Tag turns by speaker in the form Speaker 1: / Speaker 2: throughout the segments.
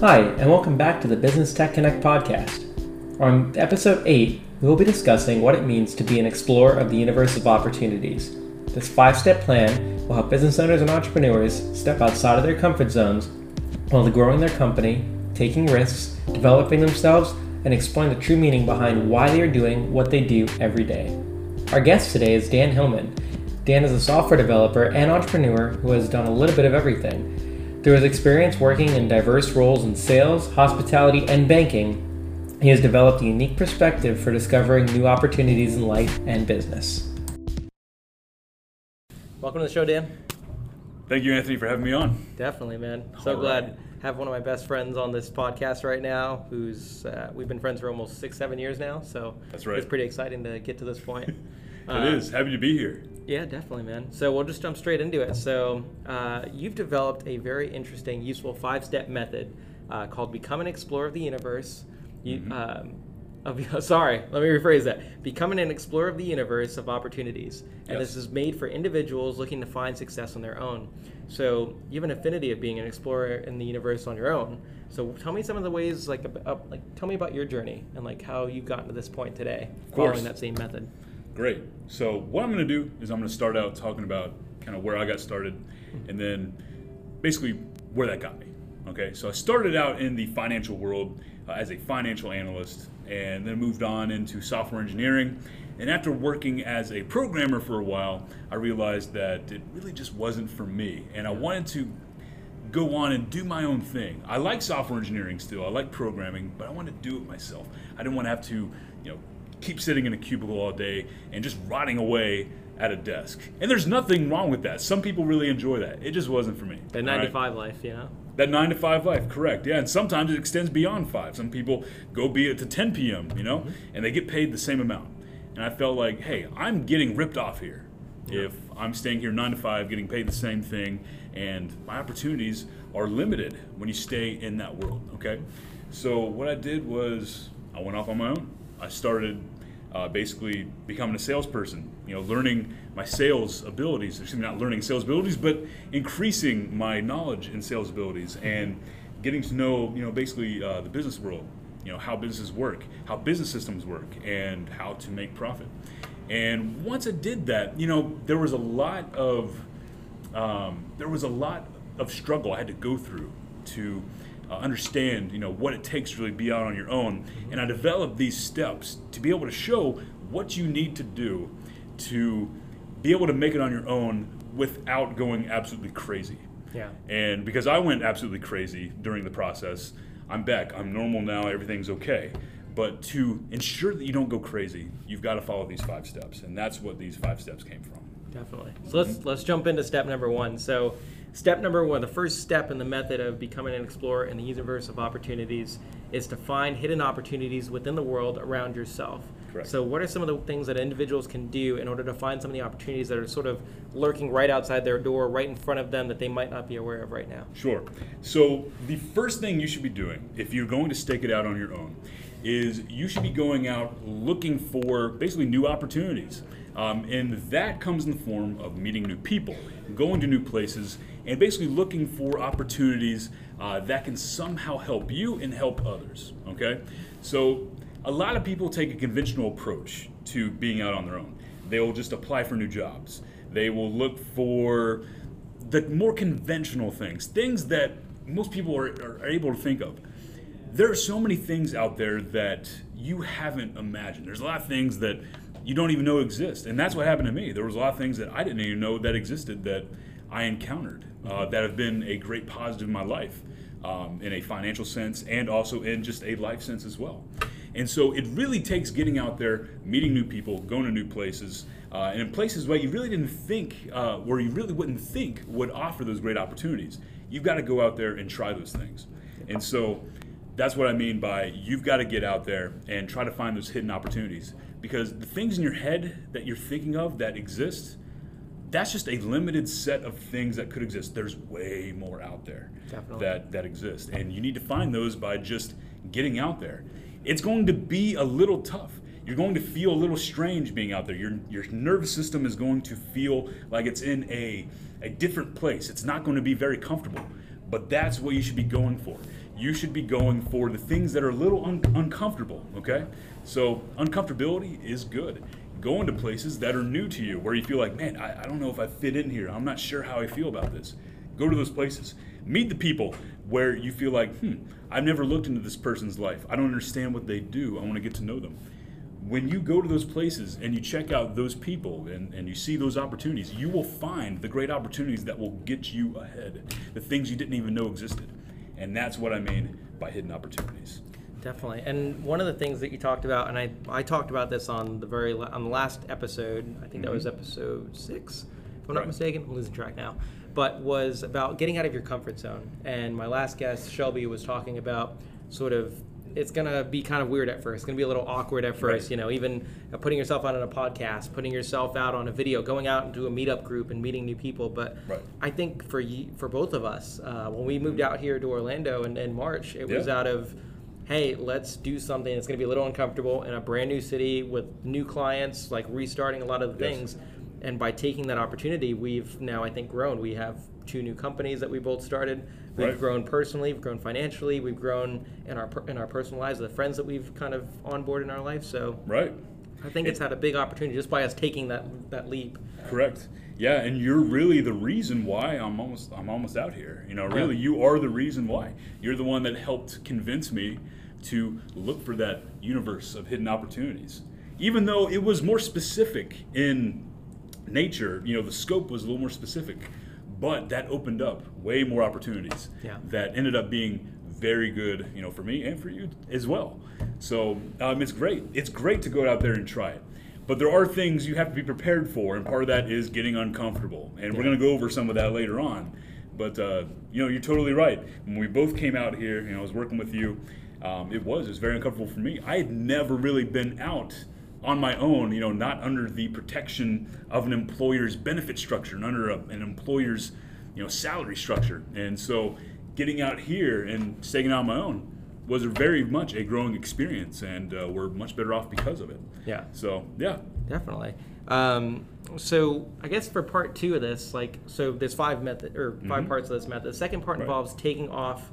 Speaker 1: Hi, and welcome back to the Business Tech Connect podcast. On episode 8, we will be discussing what it means to be an explorer of the universe of opportunities. This five step plan will help business owners and entrepreneurs step outside of their comfort zones while growing their company, taking risks, developing themselves, and exploring the true meaning behind why they are doing what they do every day. Our guest today is Dan Hillman. Dan is a software developer and entrepreneur who has done a little bit of everything. Through his experience working in diverse roles in sales, hospitality, and banking, he has developed a unique perspective for discovering new opportunities in life and business. Welcome to the show, Dan.
Speaker 2: Thank you, Anthony, for having me on.
Speaker 1: Definitely, man. So
Speaker 2: All
Speaker 1: glad
Speaker 2: right.
Speaker 1: now. Who's uh, we've been friends for almost six, seven years now. So
Speaker 2: That's right.
Speaker 1: It's pretty exciting to get to this point.
Speaker 2: It is. Happy to be here.
Speaker 1: Yeah, definitely, man. So we'll just jump straight into it. So uh, you've developed a very interesting, useful five-step method uh, called "Become an Explorer of the Universe." You, um, of, sorry, let me rephrase that. Becoming an explorer of the universe of opportunities, and
Speaker 2: Yes.
Speaker 1: this is made for individuals looking to find success on their own. So you have an affinity of being an explorer in the universe on your own. So tell me some of the ways, like, up, like tell me about your journey and like how you've gotten to this point today, following that same method.
Speaker 2: Great. So, what I'm going to do is I'm going to start out talking about kind of where I got started and then basically where that got me. Okay. So, I started out in the financial world uh, as a financial analyst and then moved on into software engineering. And after working as a programmer for a while, I realized that it really just wasn't for me. And I wanted to go on and do my own thing. I like software engineering still. I like programming, but I want to do it myself. I didn't want to have to, keep sitting in a cubicle all day and just rotting away at a desk. And there's nothing wrong with that. Some people really enjoy that. It just wasn't for me.
Speaker 1: The
Speaker 2: all
Speaker 1: nine to five life, you know.
Speaker 2: That nine to five life, correct? Yeah, and sometimes it extends beyond five. Some people go be it to 10 p.m. You know, mm-hmm. and they get paid the same amount. And I felt like, hey, I'm getting ripped off here. If I'm staying here nine to five, getting paid the same thing, and my opportunities are limited when you stay in that world. Okay, so what I did was I went off on my own. I started uh, basically becoming a salesperson. You know, learning my sales abilities. Excuse me, not learning sales abilities, but increasing my knowledge in sales abilities and getting to know, you know, basically uh, the business world. You know, how businesses work, how business systems work, and how to make profit. And once I did that, you know, there was a lot of um, there was a lot of struggle I had to go through to uh, understand, you know, what it takes to really be out on your own. And I developed these steps to be able to show what you need to do to be able to make it on your own without going absolutely crazy.
Speaker 1: Yeah.
Speaker 2: And because I went absolutely crazy during the process, I'm back. I'm normal now. Everything's okay. But to ensure that you don't go crazy, you've got to follow these five steps, and that's what these five steps came from.
Speaker 1: Definitely. So let's let's jump into step number one. So, step number one, the first step in the method of becoming an explorer in the universe of opportunities is to find hidden opportunities within the world around yourself.
Speaker 2: Correct.
Speaker 1: So, what are some of the things that individuals can do in order to find some of the opportunities that are sort of lurking right outside their door, right in front of them, that they might not be aware of right now?
Speaker 2: Sure. So the first thing you should be doing, if you're going to stake it out on your own, is you should be going out looking for basically new opportunities. Um, and that comes in the form of meeting new people, going to new places, and basically looking for opportunities uh, that can somehow help you and help others. Okay? So a lot of people take a conventional approach to being out on their own. They will just apply for new jobs. They will look for the more conventional things, things that most people are, are able to think of. There are so many things out there that you haven't imagined. There's a lot of things that you don't even know exist, and that's what happened to me. There was a lot of things that I didn't even know that existed that I encountered uh, that have been a great positive in my life, um, in a financial sense and also in just a life sense as well. And so it really takes getting out there, meeting new people, going to new places, uh, and in places where you really didn't think, uh, where you really wouldn't think would offer those great opportunities. You've got to go out there and try those things. And so that's what I mean by you've got to get out there and try to find those hidden opportunities. Because the things in your head that you're thinking of that exist, that's just a limited set of things that could exist. There's way more out there
Speaker 1: Definitely.
Speaker 2: that that exist, and you need to find those by just getting out there. It's going to be a little tough. You're going to feel a little strange being out there. Your your nervous system is going to feel like it's in a a different place. It's not going to be very comfortable. But that's what you should be going for. you should be going for the things that are a little un- uncomfortable, okay? So, uncomfortability is good. Going to places that are new to you, where you feel like, man, I, I don't know if I fit in here. I'm not sure how I feel about this. Go to those places. Meet the people where you feel like, hmm, I've never looked into this person's life. I don't understand what they do. I want to get to know them. When you go to those places and you check out those people and, and you see those opportunities, you will find the great opportunities that will get you ahead, the things you didn't even know existed. And that's what I mean by hidden opportunities.
Speaker 1: Definitely. And one of the things that you talked about, and I, I talked about this on the very on the last episode. I think that was mm-hmm. episode six, if I'm right. not mistaken. I'm losing track now. But was about getting out of your comfort zone. And my last guest, Shelby, was talking about sort of it's gonna be kind of weird at first. It's gonna be a little awkward at first. Right. You know, even putting yourself out on a podcast, putting yourself out on a video, going out into a meetup group and meeting new people. But right. I think for you, for both of us, uh, when we moved out here to Orlando in, in March, it yeah. was out of hey, let's do something that's going to be a little uncomfortable in a brand new city with new clients, like restarting a lot of the yes. things. And by taking that opportunity, we've now, I think, grown. We have two new companies that we both started. We've right. grown personally, we've grown financially, we've grown in our in our personal lives, the friends that we've kind of onboarded in our life. So,
Speaker 2: right.
Speaker 1: I think it, it's had a big opportunity just by us taking that that leap.
Speaker 2: Correct. Yeah, and you're really the reason why I'm almost I'm almost out here. You know, really, yeah. you are the reason why. You're the one that helped convince me to look for that universe of hidden opportunities. Even though it was more specific in nature, you know, the scope was a little more specific, but that opened up way more opportunities yeah. that ended up being very good, you know, for me and for you as well. So um, it's great. It's great to go out there and try it. But there are things you have to be prepared for, and part of that is getting uncomfortable. And yeah. we're going to go over some of that later on. But uh, you know, you're totally right. When we both came out here, you know, I was working with you um, it was. It was very uncomfortable for me. I had never really been out on my own, you know, not under the protection of an employer's benefit structure and under a, an employer's, you know, salary structure. And so getting out here and staying out on my own was very much a growing experience, and uh, we're much better off because of it.
Speaker 1: Yeah.
Speaker 2: So, yeah.
Speaker 1: Definitely. Um, so I guess for part two of this, like, so there's five method or 5 mm-hmm. parts of this method. The second part right. involves taking off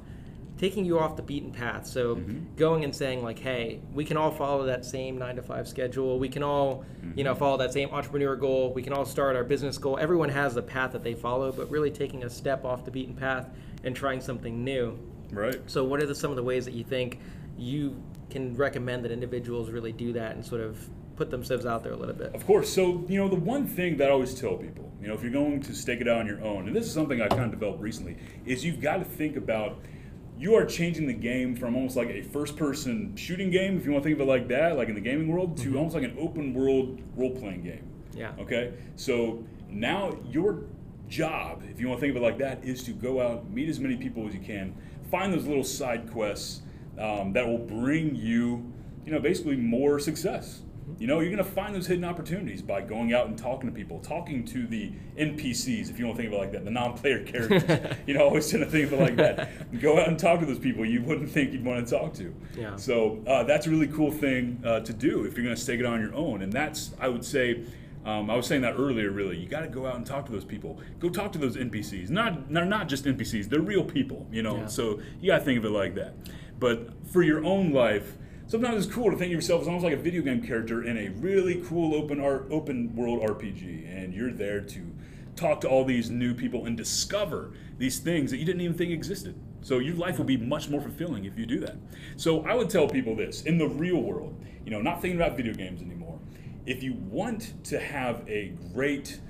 Speaker 1: taking you off the beaten path. So mm-hmm. going and saying like, hey, we can all follow that same nine to five schedule. We can all, mm-hmm. you know, mm-hmm. follow that same entrepreneur goal. We can all start our business goal. Everyone has a path that they follow, but really taking a step off the beaten path and trying something new.
Speaker 2: Right.
Speaker 1: So what are the, some of the ways that you think you can recommend that individuals really do that and sort of put themselves out there a little bit?
Speaker 2: Of course. So, you know, the one thing that I always tell people, you know, if you're going to stake it out on your own, and this is something I kind of developed recently, is you've got to think about – you are changing the game from almost like a first person shooting game, if you want to think of it like that, like in the gaming world, to mm-hmm. almost like an open world role playing game.
Speaker 1: Yeah.
Speaker 2: Okay? So now your job, if you want to think of it like that, is to go out, meet as many people as you can, find those little side quests um, that will bring you, you know, basically more success. You know, you're going to find those hidden opportunities by going out and talking to people, talking to the NPCs, if you want to think of it like that, the non-player characters. you know, always tend to think of it like that. Go out and talk to those people you wouldn't think you'd want to talk to.
Speaker 1: Yeah.
Speaker 2: So uh, that's a really cool thing uh, to do if you're going to stake it on your own. And that's, I would say, um, I was saying that earlier. Really, you got to go out and talk to those people. Go talk to those NPCs. Not, they're not just NPCs. They're real people. You know. Yeah. So you got to think of it like that. But for your own life sometimes it's cool to think of yourself as almost like a video game character in a really cool open art, open world RPG, and you're there to talk to all these new people and discover these things that you didn't even think existed. So your life will be much more fulfilling if you do that. So I would tell people this in the real world, you know, not thinking about video games anymore. If you want to have a great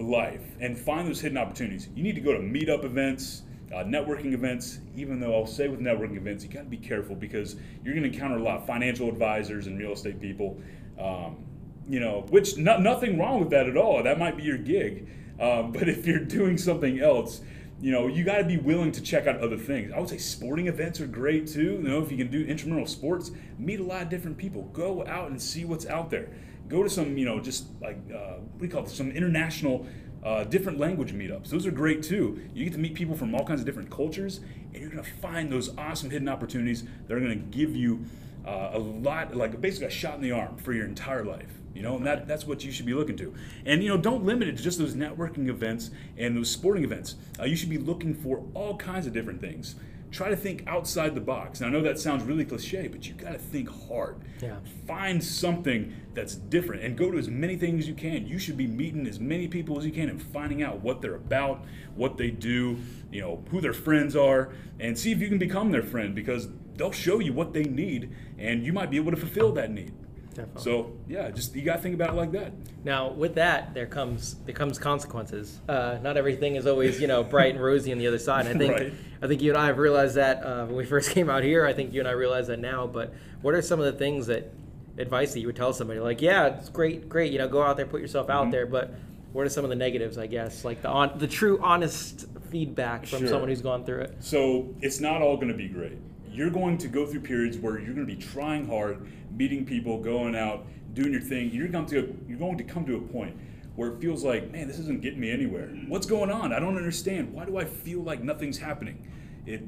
Speaker 2: life and find those hidden opportunities, you need to go to meetup events uh, networking events, even though I'll say with networking events, you got to be careful because you're going to encounter a lot of financial advisors and real estate people. Um, you know, which no, nothing wrong with that at all. That might be your gig. Um, but if you're doing something else, you know, you got to be willing to check out other things. I would say sporting events are great too. You know, if you can do intramural sports, meet a lot of different people. Go out and see what's out there. Go to some, you know, just like uh, what do you call it? Some international uh, different language meetups. Those are great too. You get to meet people from all kinds of different cultures, and you're to find those awesome hidden opportunities that are to give you uh, a lot, like basically a shot in the arm for your entire life. You know, and that, that's what you should be looking to. And, you know, don't limit it to just those networking events and those sporting events. Uh, you should be looking for all kinds of different things try to think outside the box. And I know that sounds really cliche, but you got to think hard.
Speaker 1: Yeah.
Speaker 2: Find something that's different and go to as many things as you can. You should be meeting as many people as you can and finding out what they're about, what they do, you know, who their friends are, and see if you can become their friend because they'll show you what they need and you might be able to fulfill that need.
Speaker 1: Definitely.
Speaker 2: So yeah, just you gotta think about it like that.
Speaker 1: Now, with that, there comes there comes consequences. Uh, not everything is always you know bright and rosy on the other side. And I think
Speaker 2: Right.
Speaker 1: I think you and I have realized that uh, when we first came out here. I think you and I realize that now. But what are some of the things that advice that you would tell somebody? Like, yeah, it's great, great. You know, go out there, put yourself out
Speaker 2: Mm-hmm.
Speaker 1: there. But what are some of the negatives? I guess like the on the true honest feedback from
Speaker 2: Sure.
Speaker 1: someone who's gone through it.
Speaker 2: So it's not all going to be great. You're going to go through periods where you're going to be trying hard, meeting people, going out, doing your thing. You're going to you're going to come to a point where it feels like, man, this isn't getting me anywhere. What's going on? I don't understand. Why do I feel like nothing's happening? It,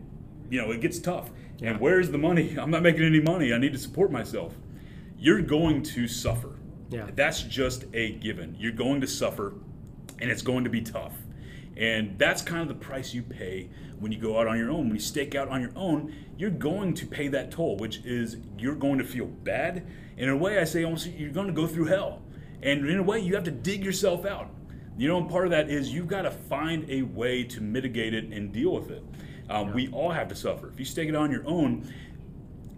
Speaker 2: you know, it gets tough. And where's the money? I'm not making any money. I need to support myself. You're going to suffer.
Speaker 1: Yeah.
Speaker 2: That's just a given. You're going to suffer, and it's going to be tough. And that's kind of the price you pay when you go out on your own. When you stake out on your own, you're going to pay that toll, which is you're going to feel bad. In a way, I say almost you're going to go through hell. And in a way, you have to dig yourself out. You know, and part of that is you've got to find a way to mitigate it and deal with it. Um, We all have to suffer. If you stake it on your own,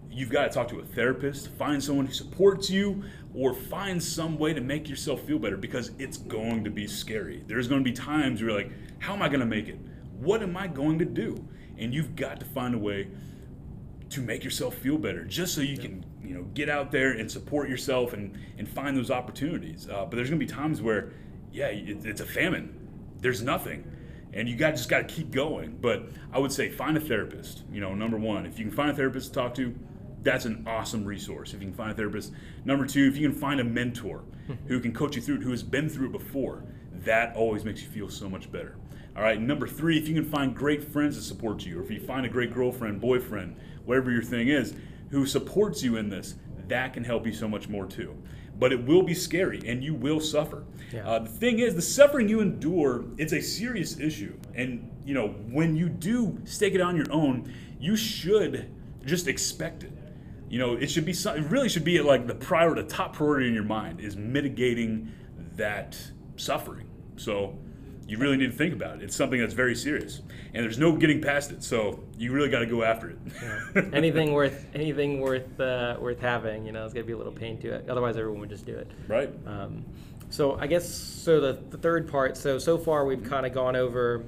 Speaker 2: you've got to talk to a therapist, find someone who supports you, or find some way to make yourself feel better because it's going to be scary. There's going to be times where you're like, how am I going to make it? What am I going to do? And you've got to find a way to make yourself feel better just so you can you know get out there and support yourself and and find those opportunities uh, but there's going to be times where yeah it, it's a famine there's nothing and you got just got to keep going but i would say find a therapist you know number one if you can find a therapist to talk to that's an awesome resource if you can find a therapist number two if you can find a mentor who can coach you through it who has been through it before that always makes you feel so much better all right, number three, if you can find great friends to support you, or if you find a great girlfriend, boyfriend, whatever your thing is, who supports you in this, that can help you so much more too. But it will be scary and you will suffer.
Speaker 1: Yeah.
Speaker 2: Uh, the thing is, the suffering you endure, it's a serious issue. And, you know, when you do stake it on your own, you should just expect it. You know, it should be, some- it really should be like the prior, the top priority in your mind is mitigating that suffering. So, you really need to think about it. It's something that's very serious, and there's no getting past it. So you really got to go after it.
Speaker 1: anything worth anything worth uh, worth having, you know, it's gonna be a little pain to it. Otherwise, everyone would just do it.
Speaker 2: right?
Speaker 1: Um, so I guess so the, the third part. So so far we've kind of gone over,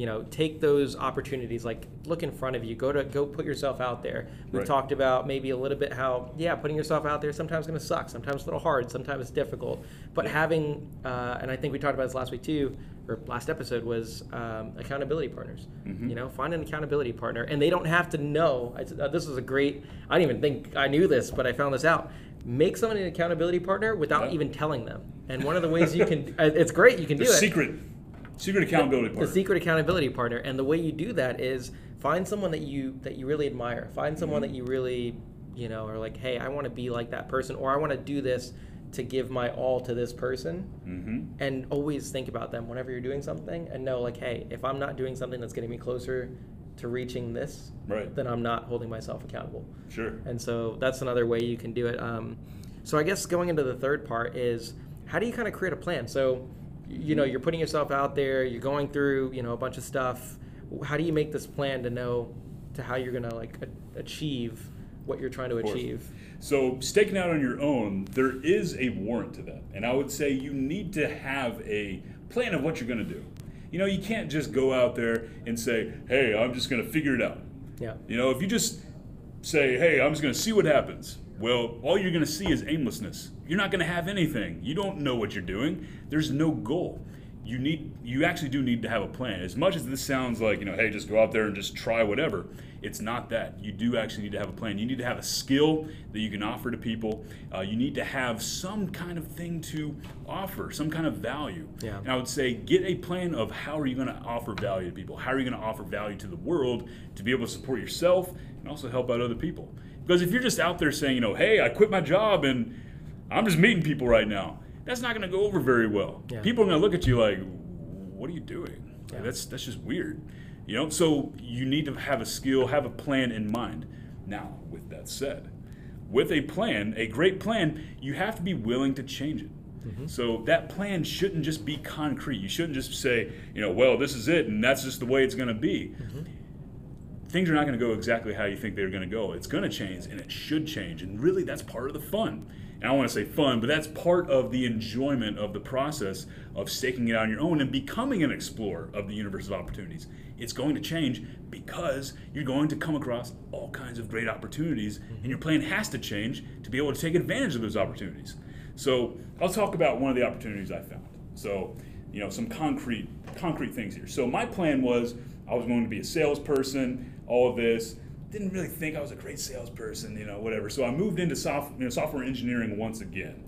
Speaker 1: you know, take those opportunities. Like look in front of you. Go to go put yourself out there. We've
Speaker 2: Right.
Speaker 1: talked about maybe a little bit how yeah, putting yourself out there sometimes going to suck. Sometimes a little hard. Sometimes it's difficult. But having uh, and I think we talked about this last week too, or last episode was um, accountability partners. You know, find an accountability partner, and they don't have to know. I, uh, this is a great. I didn't even think I knew this, but I found this out. Make someone an accountability partner without
Speaker 2: Yeah.
Speaker 1: even telling them. And one of the ways you can, uh, it's great, you can
Speaker 2: The
Speaker 1: do it.
Speaker 2: secret, secret accountability
Speaker 1: partner.
Speaker 2: The
Speaker 1: secret accountability partner, and the way you do that is find someone that you that you really admire. Find someone
Speaker 2: Mm-hmm.
Speaker 1: that you really, you know, are like, hey, I want to be like that person, or I want to do this to give my all to this person.
Speaker 2: Mm-hmm.
Speaker 1: And always think about them whenever you're doing something, and know like, hey, if I'm not doing something that's getting me closer to reaching this,
Speaker 2: Right.
Speaker 1: then I'm not holding myself accountable.
Speaker 2: Sure.
Speaker 1: And so that's another way you can do it. Um, so I guess going into the third part is how do you kind of create a plan? So, you know, you're putting yourself out there, you're going through, you know, a bunch of stuff. How do you make this plan to know to how you're going to like a- achieve what you're trying to achieve?
Speaker 2: So staking out on your own, there is a warrant to that, and I would say you need to have a plan of what you're going to do. You know, you can't just go out there and say, "Hey, I'm just going to figure it out."
Speaker 1: Yeah.
Speaker 2: You know, if you just say, hey, I'm just going to see what happens, well, all you're going to see is aimlessness. You're not going to have anything. You don't know what you're doing. There's no goal. You need you actually do need to have a plan. As much as this sounds like, you know, hey, just go out there and just try whatever, it's not that. You do actually need to have a plan. You need to have a skill that you can offer to people. Uh, you need to have some kind of thing to offer, some kind of value.
Speaker 1: Yeah.
Speaker 2: And I would say get a plan of how are you going to offer value to people? How are you going to offer value to the world to be able to support yourself and also help out other people? Because if you're just out there saying, you know, hey, I quit my job and I'm just meeting people right now, that's not going to go over very well.
Speaker 1: Yeah.
Speaker 2: People are going to look at you like, what are you doing? Like, that's that's just weird. You know, so you need to have a skill, have a plan in mind. Now, with that said, with a plan, a great plan, you have to be willing to change it. Mm-hmm. So that plan shouldn't just be concrete. You shouldn't just say, you know, well, this is it and that's just the way it's going to be. Mm-hmm. Things are not going to go exactly how you think they're going to go. It's going to change and it should change. And really, that's part of the fun. And I don't want to say fun, but that's part of the enjoyment of the process of staking it out on your own and becoming an explorer of the universe of opportunities. It's going to change because you're going to come across all kinds of great opportunities, and your plan has to change to be able to take advantage of those opportunities. So I'll talk about one of the opportunities I found. So, you know, some concrete concrete things here. So my plan was I was going to be a salesperson, all of this. Didn't really think I was a great salesperson, you know, whatever. So I moved into soft, you know, software engineering once again.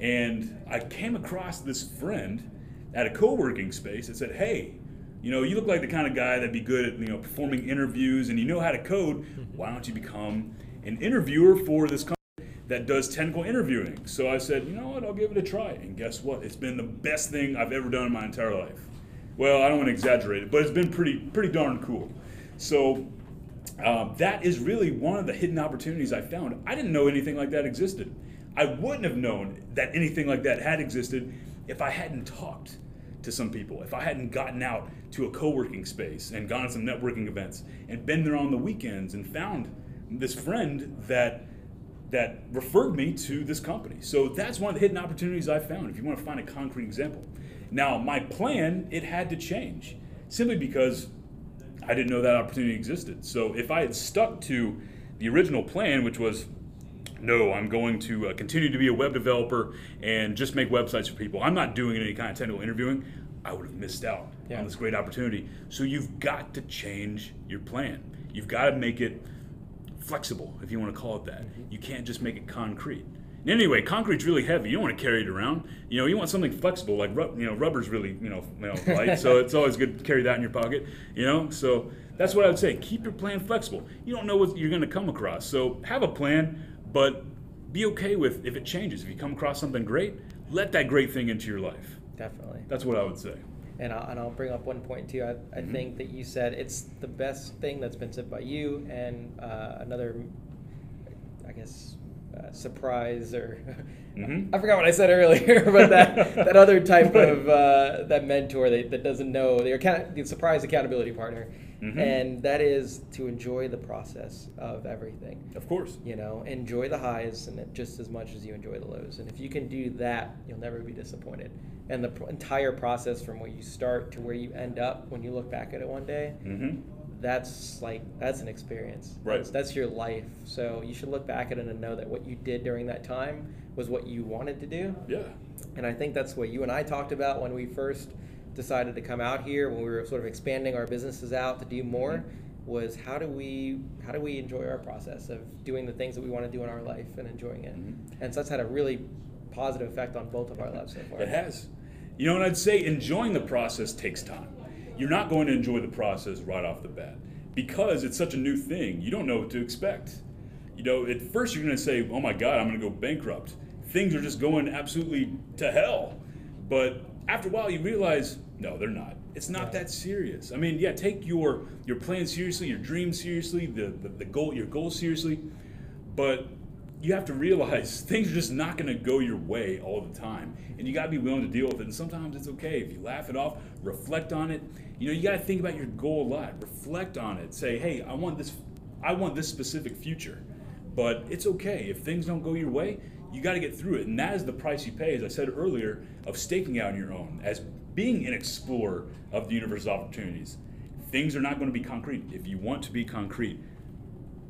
Speaker 2: And I came across this friend at a co-working space that said, "Hey, you know, you look like the kind of guy that'd be good at, you know, performing interviews and you know how to code. Mm-hmm. Why don't you become an interviewer for this company?" that does technical interviewing. So I said, you know what, I'll give it a try. And guess what? It's been the best thing I've ever done in my entire life. Well, I don't want to exaggerate it, but it's been pretty pretty darn cool. So um, that is really one of the hidden opportunities I found. I didn't know anything like that existed. I wouldn't have known that anything like that had existed if I hadn't talked to some people, if I hadn't gotten out to a co-working space and gone to some networking events and been there on the weekends and found this friend that that referred me to this company. So that's one of the hidden opportunities I found if you want to find a concrete example. Now, my plan, it had to change simply because I didn't know that opportunity existed. So if I had stuck to the original plan, which was no, I'm going to uh, continue to be a web developer and just make websites for people. I'm not doing any kind of technical interviewing. I would have missed out yeah. on this great opportunity. So you've got to change your plan. You've got to make it flexible, if you want to call it that. Mm-hmm. You can't just make it concrete. Anyway, concrete's really heavy. You don't want to carry it around. You know, you want something flexible, like you know, rubber's really you know, you know light, so it's always good to carry that in your pocket. You know, so that's what I would say. Keep your plan flexible. You don't know what you're going to come across, so have a plan, but be okay with if it changes. If you come across something great, let that great thing into your life.
Speaker 1: Definitely.
Speaker 2: That's what I would say.
Speaker 1: And I'll, and I'll bring up one point too. I, I mm-hmm. think that you said it's the best thing that's been said by you, and uh, another, I guess, uh, surprise or mm-hmm. I forgot what I said earlier, but that that other type of uh, that mentor that, that doesn't know the account the surprise accountability partner, mm-hmm. and that is to enjoy the process of everything.
Speaker 2: Of course,
Speaker 1: you know, enjoy the highs and just as much as you enjoy the lows, and if you can do that, you'll never be disappointed and the entire process from where you start to where you end up when you look back at it one day mm-hmm. That's like that's an experience.
Speaker 2: Right.
Speaker 1: that's, that's, your life. So you should look back at it and know that what you did during that time was what you wanted to do.
Speaker 2: Yeah.
Speaker 1: And i think that's what you and i talked about when we first decided to come out here when we were sort of expanding our businesses out to do more mm-hmm. was how do we how do we enjoy our process of doing the things that we want to do in our life and enjoying it? Mm-hmm. and so that's had a really positive effect on both of our lives so far.
Speaker 2: It has. You know, and I'd say? Enjoying the process takes time. You're not going to enjoy the process right off the bat because it's such a new thing. You don't know what to expect. You know, at first you're going to say, "Oh my God, I'm going to go bankrupt." Things are just going absolutely to hell. But after a while, you realize, no, they're not. It's not that serious. I mean, yeah, take your your plan seriously, your dream seriously, the, the, the goal, your goal seriously, but you have to realize things are just not going to go your way all the time and you got to be willing to deal with it and sometimes it's okay if you laugh it off reflect on it you know you got to think about your goal a lot reflect on it say hey i want this i want this specific future but it's okay if things don't go your way you got to get through it and that is the price you pay as i said earlier of staking out on your own as being an explorer of the universe of opportunities things are not going to be concrete if you want to be concrete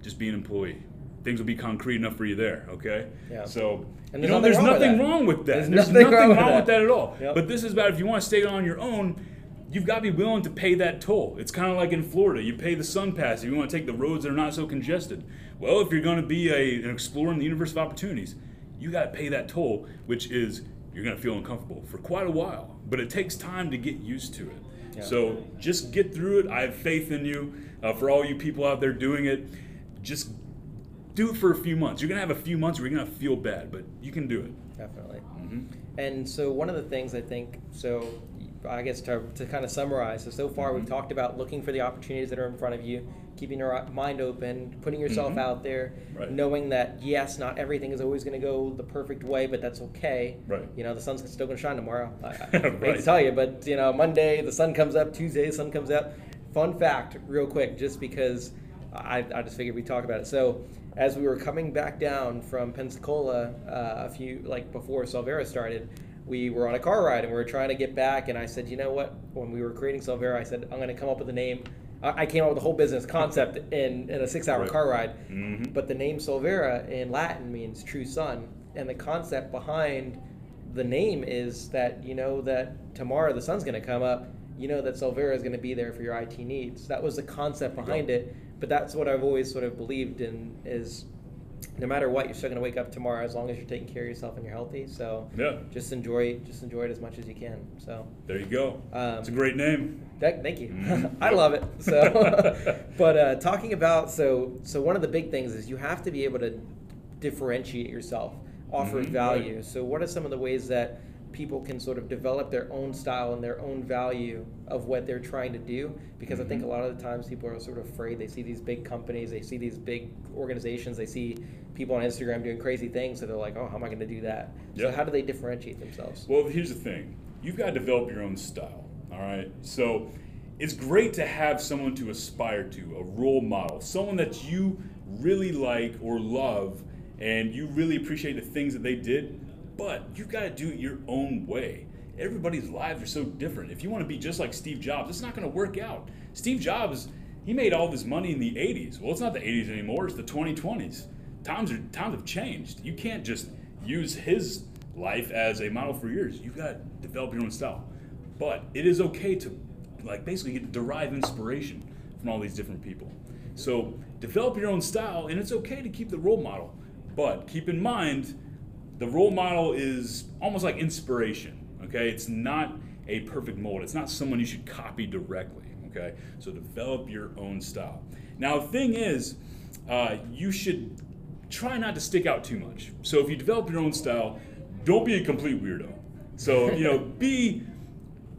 Speaker 2: just be an employee things will be concrete enough for you there. Okay.
Speaker 1: Yeah.
Speaker 2: So
Speaker 1: and
Speaker 2: you know, there's nothing wrong with that. There's, there's nothing, wrong, wrong with, that. at all.
Speaker 1: Yep.
Speaker 2: But this is about if you want to stay on your own, you've got to be willing to pay that toll. It's kind of like in Florida, you pay the SunPass if you want to take the roads that are not so congested. Well, if you're going to be a, an explorer in the universe of opportunities, you got to pay that toll, which is you're going to feel uncomfortable for quite a while. But it takes time to get used to it. Yeah. So just get through it. I have faith in you. Uh, for all you people out there doing it, just do it for a few months. You're gonna have a few months where you're gonna feel bad, but you can do it.
Speaker 1: Definitely. Mm-hmm. And so one of the things I think, so I guess to, to kind of summarize. So so far we've
Speaker 2: Mm-hmm.
Speaker 1: talked about looking for the opportunities that are in front of you, keeping your mind open, putting yourself
Speaker 2: Mhm.
Speaker 1: out there,
Speaker 2: Right.
Speaker 1: knowing that yes, not everything is always going to go the perfect way, but that's okay.
Speaker 2: Right.
Speaker 1: You know, the sun's still going to shine tomorrow. I, I hate
Speaker 2: Right.
Speaker 1: to tell you, but you know, Monday the sun comes up, Tuesday the sun comes up. Fun fact, real quick, just because I, I just figured we'd talk about it. So as we were coming back down from Pensacola uh, a few like before Solvera started, we were on a car ride and we were trying to get back. And I said, you know what? When we were creating Solvera, I said I'm going to come up with a name. I came up with the whole business concept in, in a six-hour
Speaker 2: Right.
Speaker 1: car ride.
Speaker 2: Mhm.
Speaker 1: But the name Solvera in Latin means true sun, and the concept behind the name is that you know that tomorrow the sun's going to come up. You know that Solvera is going to be there for your IT needs. That was the concept behind it. But that's what I've always sort of believed in is no matter what, you're still going to wake up tomorrow as long as you're taking care of yourself and you're healthy. So
Speaker 2: Yeah.
Speaker 1: just enjoy just enjoy it as much as you can. So
Speaker 2: There you go.
Speaker 1: Um,
Speaker 2: it's a great name.
Speaker 1: that, thank you.
Speaker 2: Mhm.
Speaker 1: I love it. So, but uh, talking about so so one of the big things is you have to be able to differentiate yourself, offer
Speaker 2: Mhm,
Speaker 1: value.
Speaker 2: right.
Speaker 1: So, what are some of the ways that people can sort of develop their own style and their own value of what they're trying to do? Because I think a
Speaker 2: Mhm.
Speaker 1: lot of the times people are sort of afraid. They see these big companies, they see these big organizations, they see people on Instagram doing crazy things, so they're like, "Oh, how am I going to do that?" So, how do they differentiate themselves?
Speaker 2: Well, here's the thing you've got to develop your own style, all right? So it's great to have someone to aspire to, a role model, someone that you really like or love, and you really appreciate the things that they did, but you've got to do it your own way. Everybody's lives are so different. If you want to be just like Steve Jobs, it's not going to work out. Steve Jobs, he made all of his money in the 80s. Well, it's not the 80s anymore, it's the 2020s. Times are times have changed. You can't just use his life as a model for yours. You've got to develop your own style. But it is okay to like basically derive inspiration from all these different people. So develop your own style and it's okay to keep the role model. But keep in mind the role model is almost like inspiration, okay? It's not a perfect mold. It's not someone you should copy directly, okay? So develop your own style. Now, the thing is, uh, you should try not to stick out too much. So if you develop your own style, don't be a complete weirdo. So, you know, be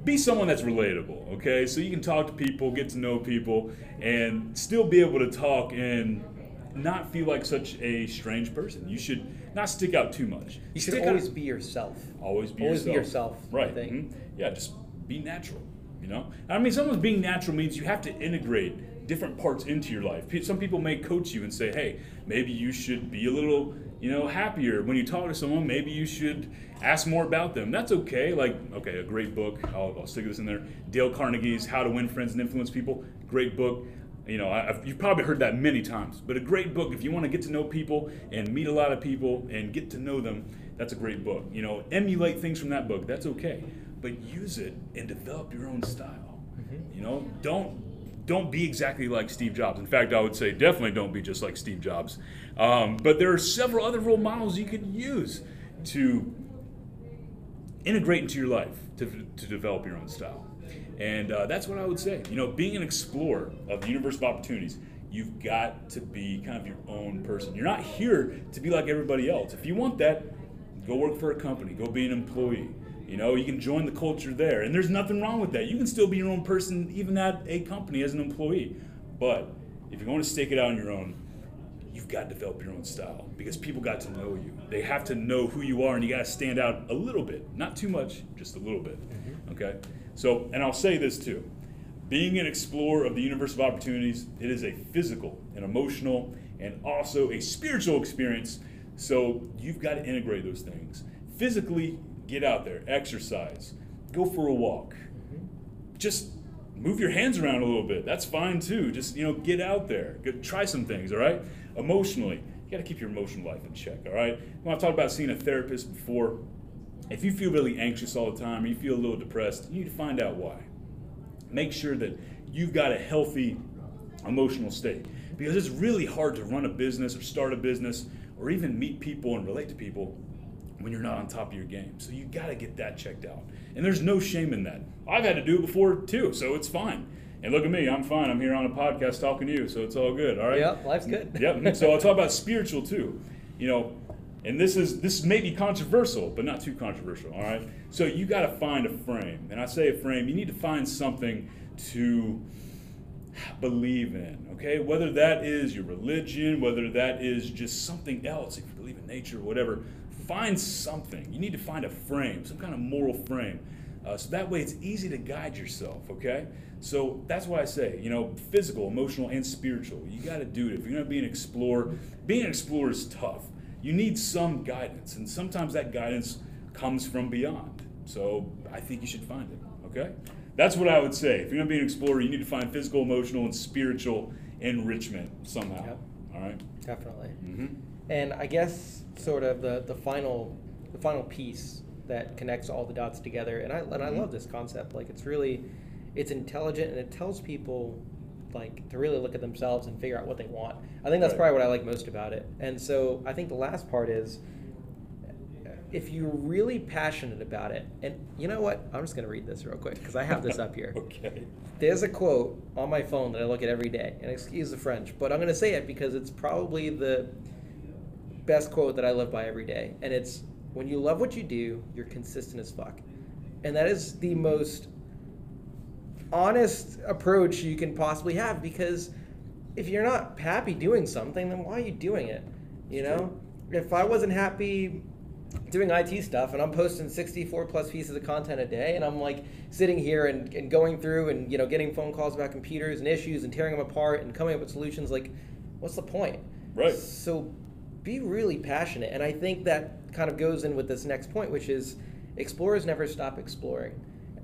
Speaker 2: be someone that's relatable, okay? So you can talk to people, get to know people, and still be able to talk and not feel like such a strange person. You should not stick out too much.
Speaker 1: You should
Speaker 2: Stick
Speaker 1: always
Speaker 2: out,
Speaker 1: be yourself.
Speaker 2: always be
Speaker 1: always be
Speaker 2: yourself.
Speaker 1: yourself, I
Speaker 2: Right. mhm. Yeah, just be natural. You know. I mean, someone's being natural means you have to integrate different parts into your life. Some people may coach you and say, "Hey, maybe you should be a little, you know, happier when you talk to someone. Maybe you should ask more about them." That's okay. Like, okay, a great book. I'll, I'll stick this in there. Dale Carnegie's "How to Win Friends and Influence People." Great book. You know, I, I've, you've probably heard that many times, but a great book if you want to get to know people and meet a lot of people and get to know them. That's a great book. You know, emulate things from that book. That's okay, but use it and develop your own style. You know, don't don't be exactly like Steve Jobs. In fact, I would say definitely don't be just like Steve Jobs. Um, but there are several other role models you could use to integrate into your life to, to develop your own style. And uh, that's what I would say. You know, being an explorer of the universe of opportunities, you've got to be kind of your own person. You're not here to be like everybody else. If you want that, go work for a company, go be an employee. You know, you can join the culture there. And there's nothing wrong with that. You can still be your own person, even at a company as an employee. But if you're going to stake it out on your own, you've got to develop your own style because people got to know you. They have to know who you are, and you got to stand out a little bit, not too much, just a little bit. Okay. So, and I'll say this too: being an explorer of the universe of opportunities, it is a physical, and emotional, and also a spiritual experience. So you've got to integrate those things. Physically, get out there, exercise, go for a walk, mm-hmm. just move your hands around a little bit. That's fine too. Just you know, get out there, go, try some things. All right. Emotionally, you got to keep your emotional life in check. All right. When I've talked about seeing a therapist before, if you feel really anxious all the time, or you feel a little depressed, you need to find out why. Make sure that you've got a healthy emotional state because it's really hard to run a business or start a business or even meet people and relate to people when you're not on top of your game. So you got to get that checked out. And there's no shame in that. I've had to do it before too, so it's fine. And look at me, I'm fine. I'm here on a podcast talking to you, so it's all good. All right.
Speaker 1: Yep, life's good.
Speaker 2: Yep. So I'll talk about spiritual too. You know, and this is this may be controversial, but not too controversial. All right. So you got to find a frame, and I say a frame. You need to find something to believe in. Okay, whether that is your religion, whether that is just something else, if you believe in nature, or whatever. Find something. You need to find a frame, some kind of moral frame. Uh, so that way it's easy to guide yourself, okay? So that's why I say, you know, physical, emotional, and spiritual. You got to do it. If you're going to be an explorer, being an explorer is tough you need some guidance, and sometimes that guidance comes from beyond. So I think you should find it. Okay, that's what I would say. If you're gonna be an explorer, you need to find physical, emotional, and spiritual enrichment somehow. Yep. All right.
Speaker 1: Definitely. Mm-hmm. And I guess sort of the the final the final piece that connects all the dots together, and I and I mm-hmm. love this concept. Like it's really it's intelligent and it tells people like to really look at themselves and figure out what they want. I think that's right. probably what I like most about it. And so I think the last part is if you're really passionate about it, and you know what? I'm just going to read this real quick because I have this up here.
Speaker 2: okay.
Speaker 1: There's a quote on my phone that I look at every day, and excuse the French, but I'm going to say it because it's probably the best quote that I live by every day. And it's when you love what you do, you're consistent as fuck. And that is the most honest approach you can possibly have because if you're not happy doing something, then why are you doing it? You know, if I wasn't happy doing IT stuff and I'm posting 64 plus pieces of content a day and I'm like sitting here and, and going through and you know getting phone calls about computers and issues and tearing them apart and coming up with solutions like what's the point?
Speaker 2: Right.
Speaker 1: So be really passionate and I think that kind of goes in with this next point which is explorers never stop exploring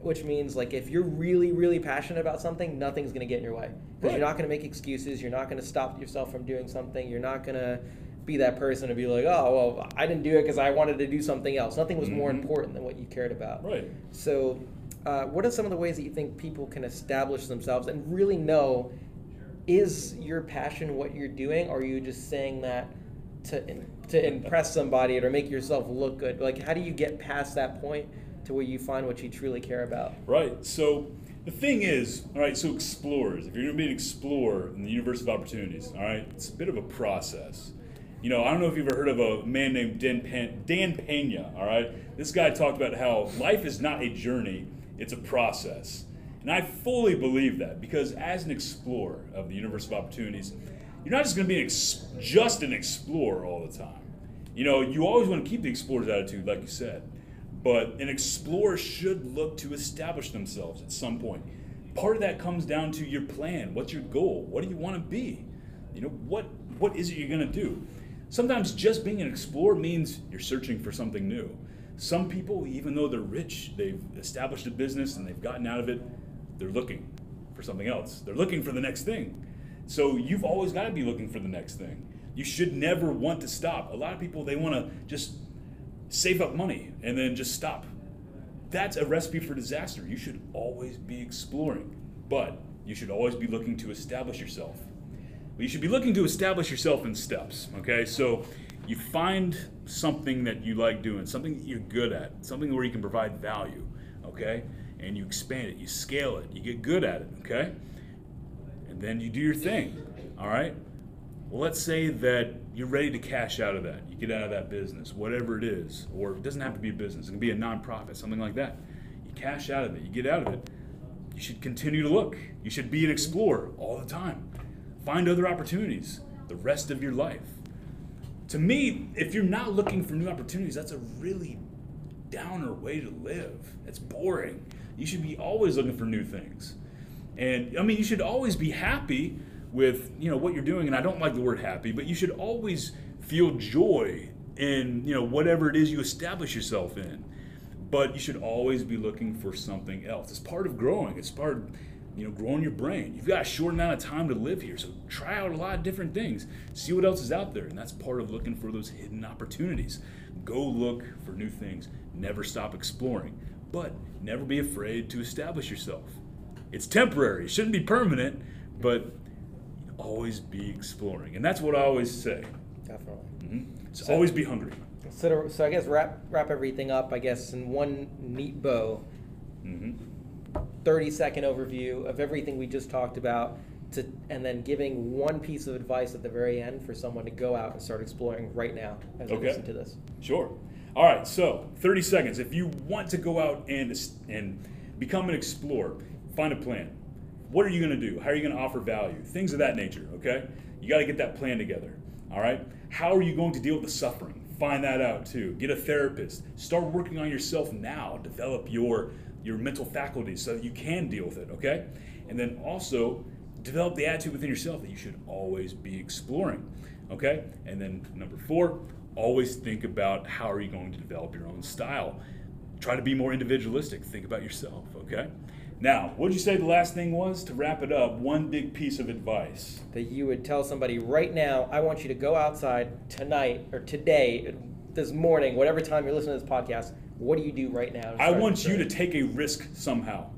Speaker 1: which means like if you're really really passionate about something nothing's going to get in your way. Because right. you're not going to make excuses you're not going to stop yourself from doing something you're not going to be that person to be like oh well i didn't do it because i wanted to do something else. Nothing was mm-hmm. more important than what you cared about.
Speaker 2: Right.
Speaker 1: So uh, what are some of the ways that you think people can establish themselves and really know is your passion what you're doing? Or are you just saying that to to impress somebody or make yourself look good? Like how do you get past that point to where you find what you truly care about.
Speaker 2: Right. So the thing is, all right, so explorers, if you're going to be an explorer in the universe of opportunities, all right, it's a bit of a process. You know, I don't know if you've ever heard of a man named Dan, Pen- Dan Pena, all right? This guy talked about how life is not a journey, it's a process. And I fully believe that because as an explorer of the universe of opportunities, you're not just going to be an ex- just an explorer all the time. You know, you always want to keep the explorer's attitude, like you said. But an explorer should look to establish themselves at some point. Part of that comes down to your plan. What's your goal? What do you want to be? You know, what what is it you're going to do? Sometimes just being an explorer means you're searching for something new. Some people, even though they're rich, they've established a business and they've gotten out of it, they're looking for something else. They're looking for the next thing. So you've always got to be looking for the next thing. You should never want to stop. A lot of people, they want to just save up money and then just stop. That's a recipe for disaster. You should always be exploring, but you should always be looking to establish yourself. Well, you should be looking to establish yourself in steps, okay? So you find something that you like doing, something that you're good at, something where you can provide value, okay? And you expand it, you scale it, you get good at it, okay? And then you do your thing, all right? Well, let's say that you're ready to cash out of that. You get out of that business, whatever it is, or it doesn't have to be a business. It can be a nonprofit, something like that. You cash out of it. You get out of it. You should continue to look. You should be an explorer all the time. Find other opportunities the rest of your life. To me, if you're not looking for new opportunities, that's a really downer way to live. It's boring. You should be always looking for new things. And I mean, you should always be happy with you know what you're doing and i don't like the word happy but you should always feel joy in you know whatever it is you establish yourself in. But you should always be looking for something else. It's part of growing. It's part of you know growing your brain. You've got a short amount of time to live here so try out a lot of different things. See what else is out there and that's part of looking for those hidden opportunities. Go look for new things. Never stop exploring. But never be afraid to establish yourself. It's temporary. It shouldn't be permanent but always be exploring, and that's what I always say.
Speaker 1: Definitely.
Speaker 2: Mm-hmm. So, so, always be hungry.
Speaker 1: So, to, so I guess wrap wrap everything up. I guess in one neat bow. Mm-hmm. 30 second overview of everything we just talked about. to, and then giving one piece of advice at the very end for someone to go out and start exploring right now as they listen to this.
Speaker 2: Sure. All right. So 30 seconds. If you want to go out and and become an explorer, find a plan. What are you going to do? How are you going to offer value? Things of that nature. Okay. You got to get that plan together. All right. How are you going to deal with the suffering? Find that out too. Get a therapist. Start working on yourself now. Develop your your mental faculties so that you can deal with it. Okay. And then also develop the attitude within yourself that you should always be exploring. Okay? And then number four, always think about how are you going to develop your own style. Try to be more individualistic. Think about yourself. Okay? Now, what did you say the last thing was? To wrap it up, one big piece of advice.
Speaker 1: That you would tell somebody right now, I want you to go outside tonight or today, this morning, whatever time you're listening to this podcast. What do you do right now?
Speaker 2: I want you to take a risk somehow.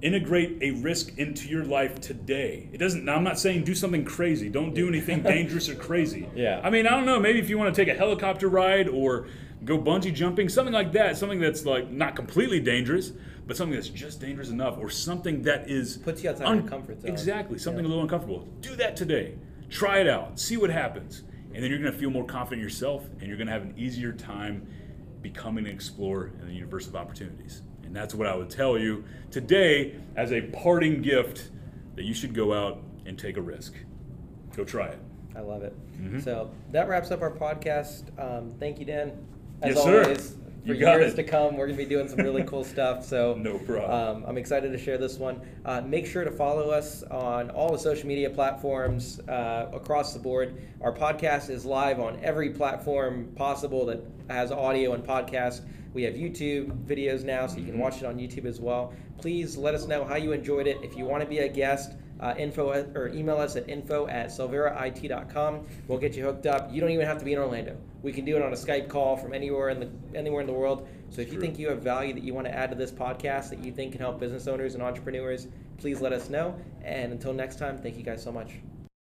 Speaker 2: Integrate a risk into your life today. It doesn't. Now, I'm not saying do something crazy. Don't do anything dangerous or crazy.
Speaker 1: Yeah.
Speaker 2: I mean, I don't know. Maybe if you want to take a helicopter ride or go bungee jumping, something like that. Something that's like not completely dangerous, but something that's just dangerous enough, or something that is
Speaker 1: Puts you outside your comfort zone.
Speaker 2: Exactly. Something
Speaker 1: Yeah.
Speaker 2: a little uncomfortable. Do that today. Try it out. See what happens, and then you're going to feel more confident in yourself, and you're going to have an easier time becoming an explorer in the universe of opportunities. And that's what I would tell you today as a parting gift that you should go out and take a risk. Go try it.
Speaker 1: I love it.
Speaker 2: Mm-hmm.
Speaker 1: So that wraps up our podcast. Um, thank you, Dan. As
Speaker 2: Yes, sir.
Speaker 1: For
Speaker 2: You
Speaker 1: years
Speaker 2: it.
Speaker 1: to come, we're going to be doing some really cool stuff. So
Speaker 2: No problem.
Speaker 1: Um, I'm excited to share this one. Uh, make sure to follow us on all the social media platforms uh, across the board. Our podcast is live on every platform possible that has audio and podcast. We have YouTube videos now, so you
Speaker 2: Mm-hmm.
Speaker 1: can watch it on YouTube as well. Please let us know how you enjoyed it. If you want to be a guest, uh, info at, or email us at info at silverait.com. We'll get you hooked up. You don't even have to be in Orlando. We can do it on a Skype call from anywhere in the anywhere in the world. So if you think you have value that you want to add to this podcast that you think can help business owners and entrepreneurs, please let us know. And until next time, thank you guys so much.